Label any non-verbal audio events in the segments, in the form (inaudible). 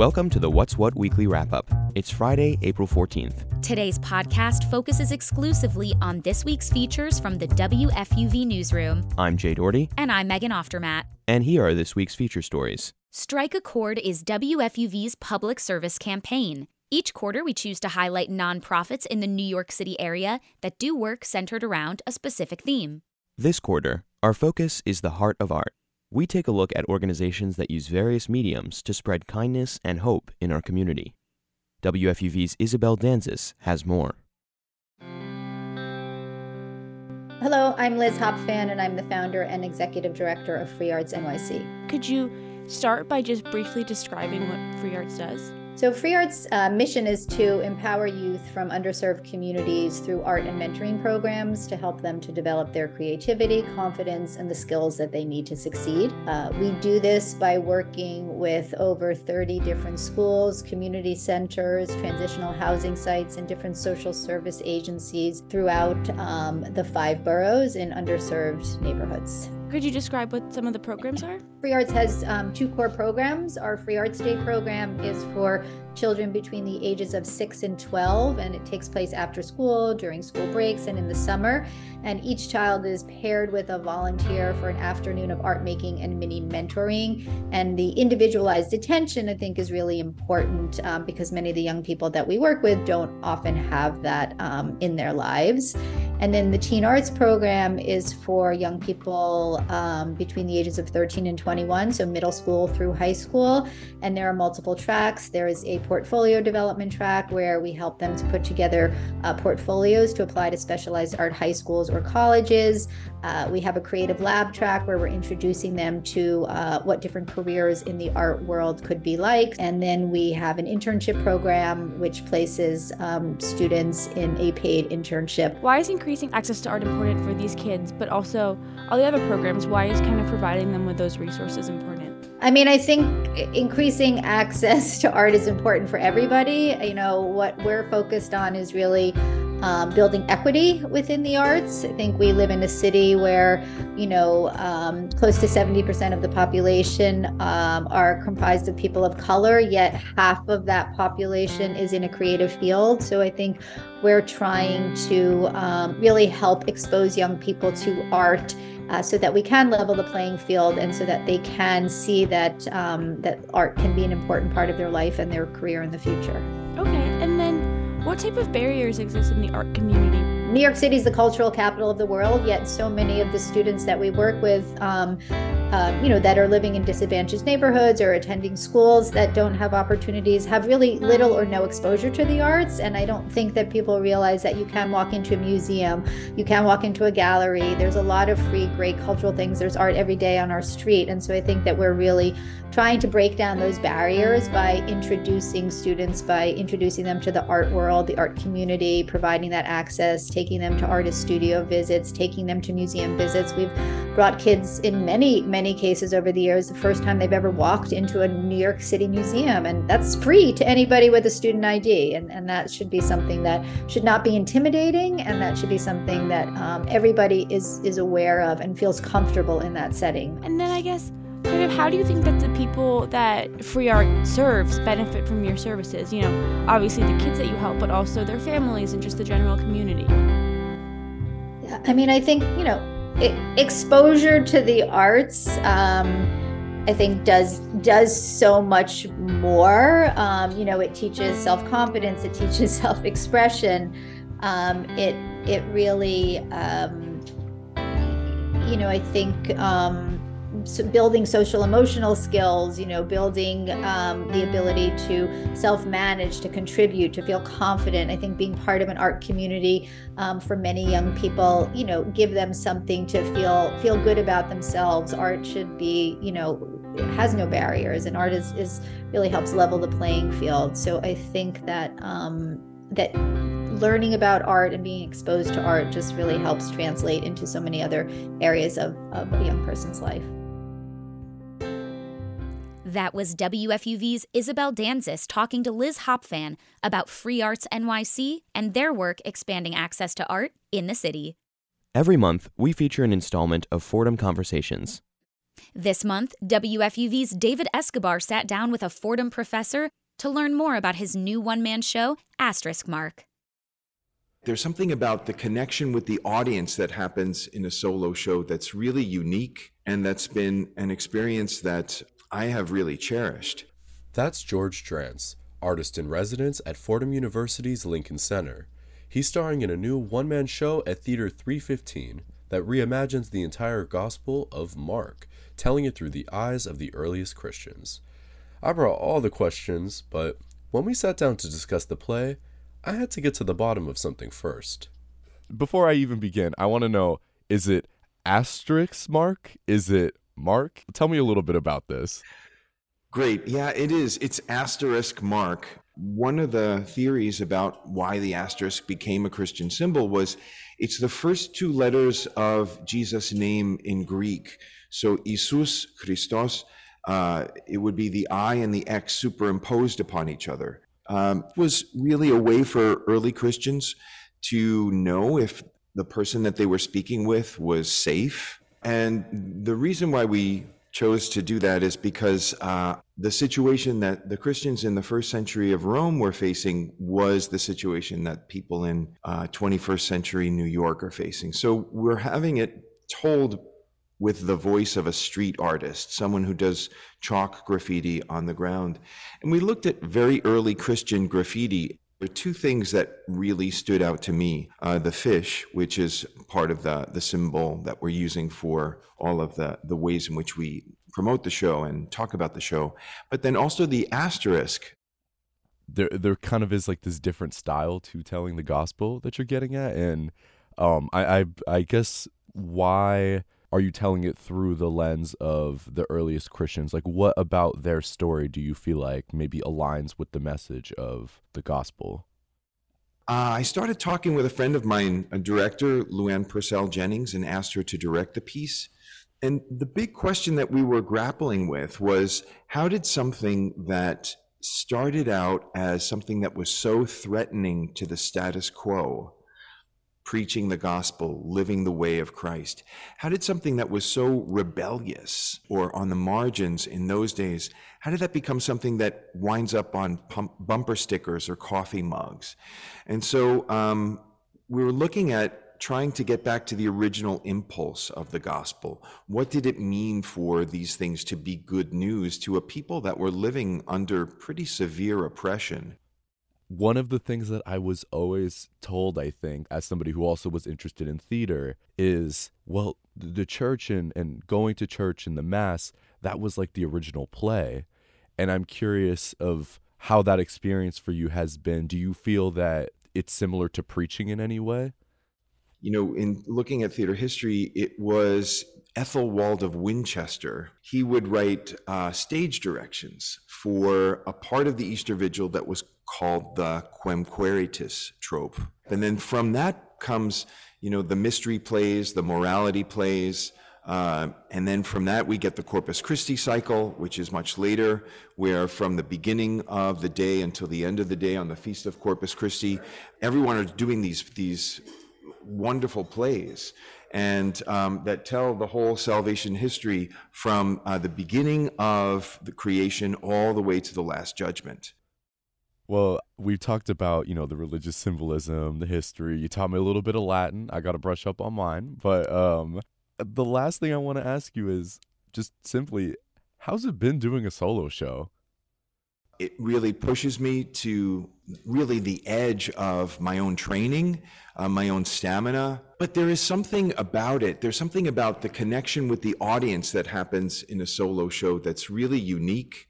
Welcome to the What's What Weekly Wrap Up. It's Friday, April 14th. Today's podcast focuses exclusively on this week's features from the WFUV newsroom. I'm Jay Doherty. And I'm Megan Oftermatt. And here are this week's feature stories. Strike a Chord is WFUV's public service campaign. Each quarter, we choose to highlight nonprofits in the New York City area that do work centered around a specific theme. This quarter, our focus is the heart of art. We take a look at organizations that use various mediums to spread kindness and hope in our community. WFUV's Isabel Danzis has more. Hello, I'm Liz Hopfan, and I'm the founder and executive director of Free Arts NYC. Could you start by just briefly describing what Free Arts does? So, Free Arts' uh, mission is to empower youth from underserved communities through art and mentoring programs to help them to develop their creativity, confidence, and the skills that they need to succeed. Uh, we do this by working with over 30 different schools, community centers, transitional housing sites, and different social service agencies throughout um, the five boroughs in underserved neighborhoods. Could you describe what some of the programs are? Free Arts has um, two core programs. Our Free Arts Day program is for children between the ages of 6 and 12, and it takes place after school, during school breaks, and in the summer. And each child is paired with a volunteer for an afternoon of art making and mini mentoring. And the individualized attention, I think, is really important um, because many of the young people that we work with don't often have that um, in their lives. And then the Teen Arts program is for young people um, between the ages of 13 and 21, so middle school through high school. And there are multiple tracks. There is a portfolio development track where we help them to put together uh, portfolios to apply to specialized art high schools or colleges. Uh, we have a creative lab track where we're introducing them to uh, what different careers in the art world could be like. And then we have an internship program which places um, students in a paid internship. Why is increasing access to art important for these kids, but also all the other programs? Why is kind of providing them with those resources important? I mean, I think increasing access (laughs) to art is important for everybody. You know, what we're focused on is really um, building equity within the arts. I think we live in a city where, you know, um, close to 70% of the population um, are comprised of people of color, yet half of that population is in a creative field. So I think we're trying to um, really help expose young people to art uh, so that we can level the playing field and so that they can see that um, that art can be an important part of their life and their career in the future. Okay, what type of barriers exist in the art community? New York City is the cultural capital of the world, yet so many of the students that we work with um, um, you know, that are living in disadvantaged neighborhoods or attending schools that don't have opportunities have really little or no exposure to the arts. And I don't think that people realize that you can walk into a museum, you can walk into a gallery. There's a lot of free, great cultural things. There's art every day on our street. And so I think that we're really trying to break down those barriers by introducing students, by introducing them to the art world, the art community, providing that access, taking them to artist studio visits, taking them to museum visits. We've brought kids in many, many cases over the years, the first time they've ever walked into a New York City museum. And that's free to anybody with a student ID. And, and that should be something that should not be intimidating. And that should be something that um, everybody is, is aware of and feels comfortable in that setting. And then I guess, kind of, how do you think that the people that Free Art serves benefit from your services? You know, obviously the kids that you help, but also their families and just the general community. I mean, I think, you know, exposure to the arts um, i think does does so much more. Um, you know it teaches self-confidence it teaches (laughs) self-expression. Um, it it really um, you know i think um, so building social emotional skills you know building um, the ability to self-manage to contribute to feel confident. I think being part of an art community um, for many young people you know give them something to feel feel good about themselves. Art should be you know has no barriers and art is, is really helps level the playing field. So i think that um, that learning about art and being exposed to art just really helps translate into so many other areas of, of a young person's life. That was WFUV's Isabel Danzis talking to Liz Hopfan about Free Arts NYC and their work expanding access to art in the city. Every month, we feature an installment of Fordham Conversations. This month, WFUV's David Escobar sat down with a Fordham professor to learn more about his new one man show, Asterisk Mark. There's something about the connection with the audience that happens in a solo show that's really unique, and that's been an experience that I have really cherished. That's George Drance, artist in residence at Fordham University's Lincoln Center. He's starring in a new one man show at Theater 315 that reimagines the entire Gospel of Mark, telling it through the eyes of the earliest Christians. I brought all the questions, but when we sat down to discuss the play, I had to get to the bottom of something first. Before I even begin, I want to know is it asterisk mark? Is it mark? Tell me a little bit about this. Great. Yeah, it is. It's asterisk mark. One of the theories about why the asterisk became a Christian symbol was it's the first two letters of Jesus' name in Greek. So, Isus Christos, uh, it would be the I and the X superimposed upon each other. Um, was really a way for early Christians to know if the person that they were speaking with was safe. And the reason why we chose to do that is because uh, the situation that the Christians in the first century of Rome were facing was the situation that people in uh, 21st century New York are facing. So we're having it told with the voice of a street artist, someone who does chalk graffiti on the ground. And we looked at very early Christian graffiti there are two things that really stood out to me. Uh, the fish, which is part of the, the symbol that we're using for all of the, the ways in which we promote the show and talk about the show, but then also the asterisk. There, there kind of is like this different style to telling the gospel that you're getting at, and um, I, I, I guess why are you telling it through the lens of the earliest Christians? Like, what about their story do you feel like maybe aligns with the message of the gospel? Uh, I started talking with a friend of mine, a director, Luann Purcell Jennings, and asked her to direct the piece. And the big question that we were grappling with was how did something that started out as something that was so threatening to the status quo preaching the gospel, living the way of Christ? How did something that was so rebellious or on the margins in those days, how did that become something that winds up on pump, bumper stickers or coffee mugs? And so um, we were looking at trying to get back to the original impulse of the gospel. What did it mean for these things to be good news to a people that were living under pretty severe oppression? One of the things that I was always told, I think, as somebody who also was interested in theater, is well, the church and, and going to church and the mass, that was like the original play. And I'm curious of how that experience for you has been. Do you feel that it's similar to preaching in any way? You know, in looking at theater history, it was Ethelwold of Winchester. He would write uh, stage directions for a part of the Easter Vigil that was called the Quem Quaeritis trope. And then from that comes, you know, the mystery plays, the morality plays, uh, and then from that, we get the Corpus Christi cycle, which is much later, where from the beginning of the day until the end of the day on the Feast of Corpus Christi, everyone is doing these, these wonderful plays and um, that tell the whole salvation history from uh, the beginning of the creation all the way to the last judgment. Well, we've talked about, you know, the religious symbolism, the history. You taught me a little bit of Latin. I got to brush up on mine. But um, the last thing I want to ask you is just simply, how's it been doing a solo show? It really pushes me to really the edge of my own training, uh, my own stamina. But there is something about it. There's something about the connection with the audience that happens in a solo show that's really unique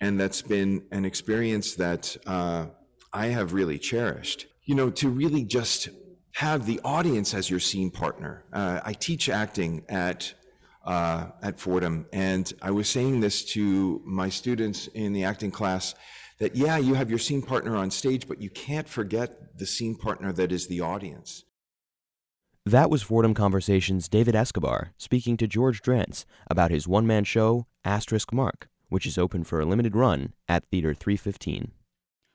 and that's been an experience that uh, I have really cherished. You know, to really just have the audience as your scene partner. Uh, I teach acting at uh, at Fordham, and I was saying this to my students in the acting class that yeah, you have your scene partner on stage, but you can't forget the scene partner that is the audience. That was Fordham Conversations' David Escobar speaking to George Drance about his one man show, Asterisk Mark which is open for a limited run at Theater 315.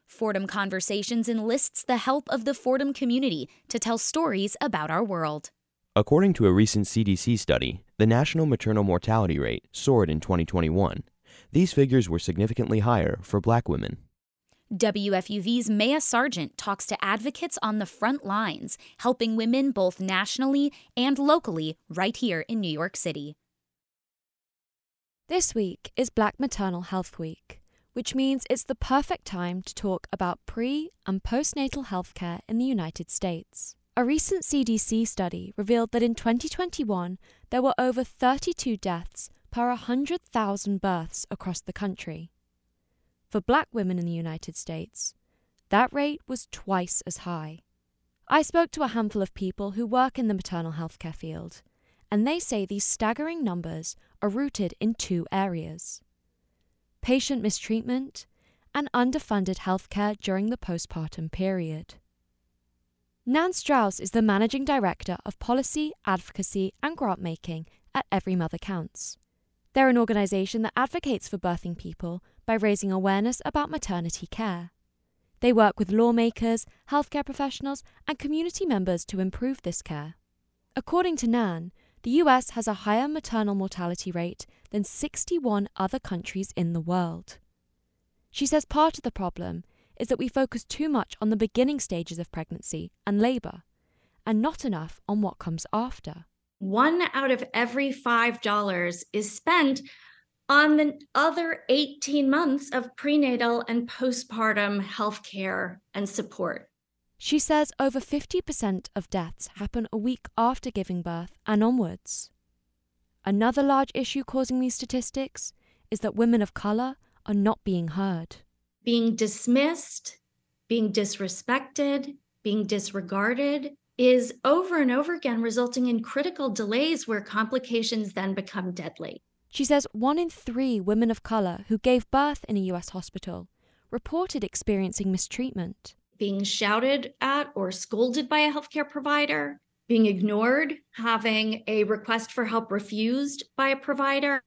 Fordham Conversations enlists the help of the Fordham community to tell stories about our world. According to a recent CDC study, the national maternal mortality rate soared in 2021. These figures were significantly higher for black women. WFUV's Maya Sargent talks to advocates on the front lines, helping women both nationally and locally right here in New York City. This week is Black Maternal Health Week, which means it's the perfect time to talk about pre and postnatal healthcare in the United States. A recent CDC study revealed that in 2021, there were over 32 deaths per 100,000 births across the country. For black women in the United States, that rate was twice as high. I spoke to a handful of people who work in the maternal healthcare field, and they say these staggering numbers are rooted in two areas patient mistreatment and underfunded healthcare during the postpartum period. Nan Strauss is the Managing Director of Policy, Advocacy and Grant Making at Every Mother Counts. They're an organisation that advocates for birthing people by raising awareness about maternity care. They work with lawmakers, healthcare professionals, and community members to improve this care. According to Nan, the US has a higher maternal mortality rate than 61 other countries in the world. She says part of the problem is that we focus too much on the beginning stages of pregnancy and labour, and not enough on what comes after. One out of every $5 is spent on the other 18 months of prenatal and postpartum health care and support. She says over 50% of deaths happen a week after giving birth and onwards. Another large issue causing these statistics is that women of colour are not being heard being dismissed, being disrespected, being disregarded is over and over again resulting in critical delays where complications then become deadly. She says one in three women of colour who gave birth in a US hospital reported experiencing mistreatment. Being shouted at or scolded by a healthcare provider, being ignored, having a request for help refused by a provider,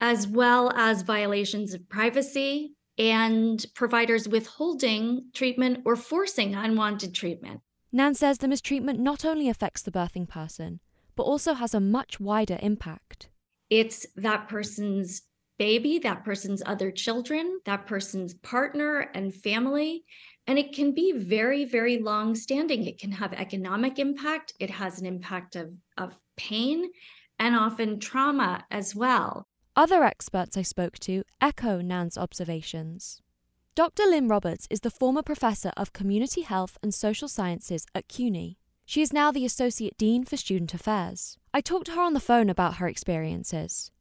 as well as violations of privacy, and providers withholding treatment or forcing unwanted treatment. Nan says the mistreatment not only affects the birthing person, but also has a much wider impact. It's that person's baby, that person's other children, that person's partner and family. And it can be very, very long standing. It can have economic impact, it has an impact of, of pain and often trauma as well. Other experts I spoke to echo Nan's observations. Dr. Lynn Roberts is the former professor of community health and social sciences at CUNY. She is now the Associate Dean for Student Affairs. I talked to her on the phone about her experiences.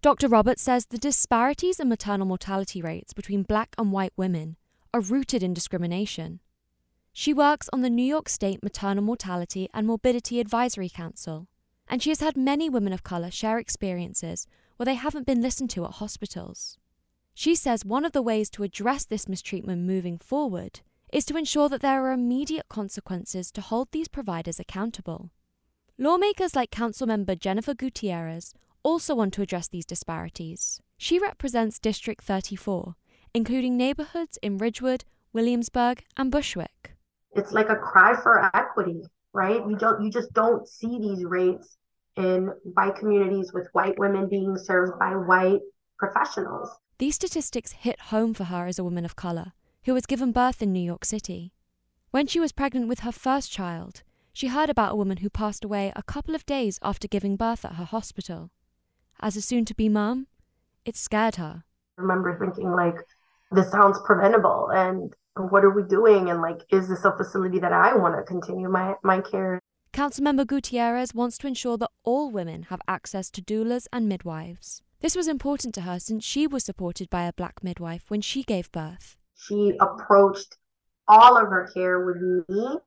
Dr. Roberts says the disparities in maternal mortality rates between black and white women are rooted in discrimination. She works on the New York State Maternal Mortality and Morbidity Advisory Council, and she has had many women of colour share experiences where they haven't been listened to at hospitals. She says one of the ways to address this mistreatment moving forward is to ensure that there are immediate consequences to hold these providers accountable. Lawmakers like Councilmember Jennifer Gutierrez also want to address these disparities. She represents District 34, including neighborhoods in Ridgewood, Williamsburg, and Bushwick. It's like a cry for equity, right? You don't you just don't see these rates in white communities with white women being served by white professionals. These statistics hit home for her as a woman of colour who was given birth in New York City. When she was pregnant with her first child, she heard about a woman who passed away a couple of days after giving birth at her hospital. As a soon to be mum, it scared her. I remember thinking, like, this sounds preventable and what are we doing? And like, is this a facility that I want to continue my, my care? Councilmember Gutierrez wants to ensure that all women have access to doulas and midwives. This was important to her since she was supported by a black midwife when she gave birth. She approached all of her care with me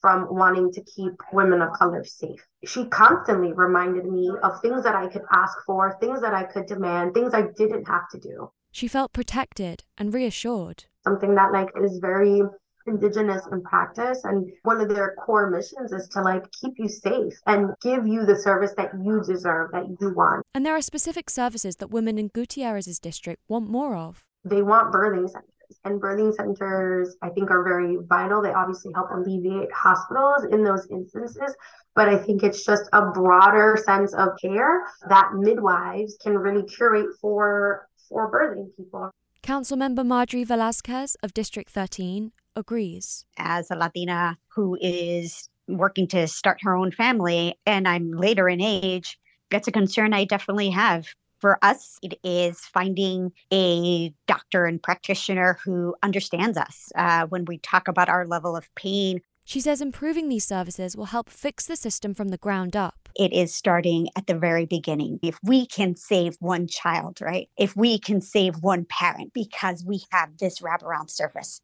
from wanting to keep women of color safe. She constantly reminded me of things that I could ask for, things that I could demand, things I didn't have to do. She felt protected and reassured. Something that like is very indigenous in practice and one of their core missions is to like keep you safe and give you the service that you deserve that you want and there are specific services that women in gutierrez's district want more of they want birthing centers And birthing centers, I think, are very vital. They obviously help alleviate hospitals in those instances. But I think it's just a broader sense of care that midwives can really curate for for birthing people. Councilmember Marjorie Velasquez of District 13 agrees. As a Latina who is working to start her own family and I'm later in age, that's a concern I definitely have. For us, it is finding a doctor and practitioner who understands us uh, when we talk about our level of pain. She says improving these services will help fix the system from the ground up. It is starting at the very beginning. If we can save one child, right? If we can save one parent because we have this wraparound service,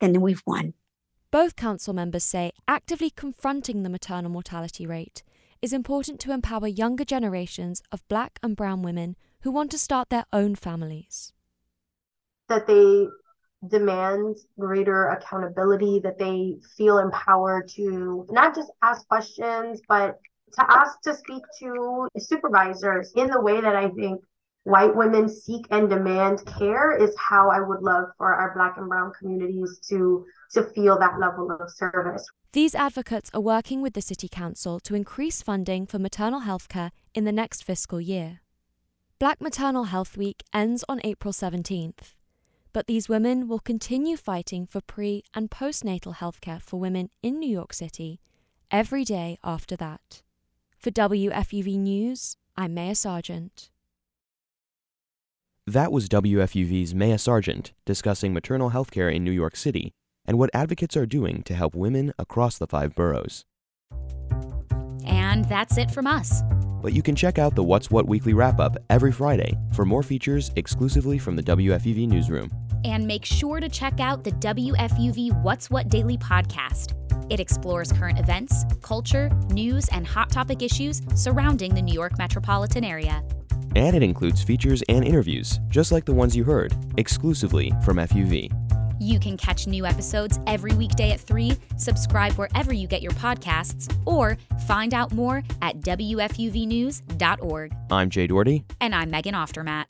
then we've won. Both council members say actively confronting the maternal mortality rate is important to empower younger generations of black and brown women who want to start their own families. That they demand greater accountability, that they feel empowered to not just ask questions, but to ask to speak to supervisors in the way that I think white women seek and demand care is how I would love for our black and brown communities to to feel that level of service. These advocates are working with the City Council to increase funding for maternal health care in the next fiscal year. Black Maternal Health Week ends on April 17th, but these women will continue fighting for pre and postnatal health care for women in New York City every day after that. For WFUV News, I'm Maya Sargent. That was WFUV's Maya Sargent discussing maternal healthcare in New York City and what advocates are doing to help women across the five boroughs. And that's it from us. But you can check out the What's What Weekly Wrap Up every Friday for more features exclusively from the WFUV Newsroom. And make sure to check out the WFUV What's What Daily podcast. It explores current events, culture, news, and hot topic issues surrounding the New York metropolitan area. And it includes features and interviews, just like the ones you heard, exclusively from FUV. You can catch new episodes every weekday at 3, subscribe wherever you get your podcasts, or find out more at WFUVnews.org. I'm Jay Doherty. And I'm Megan Oftermatt.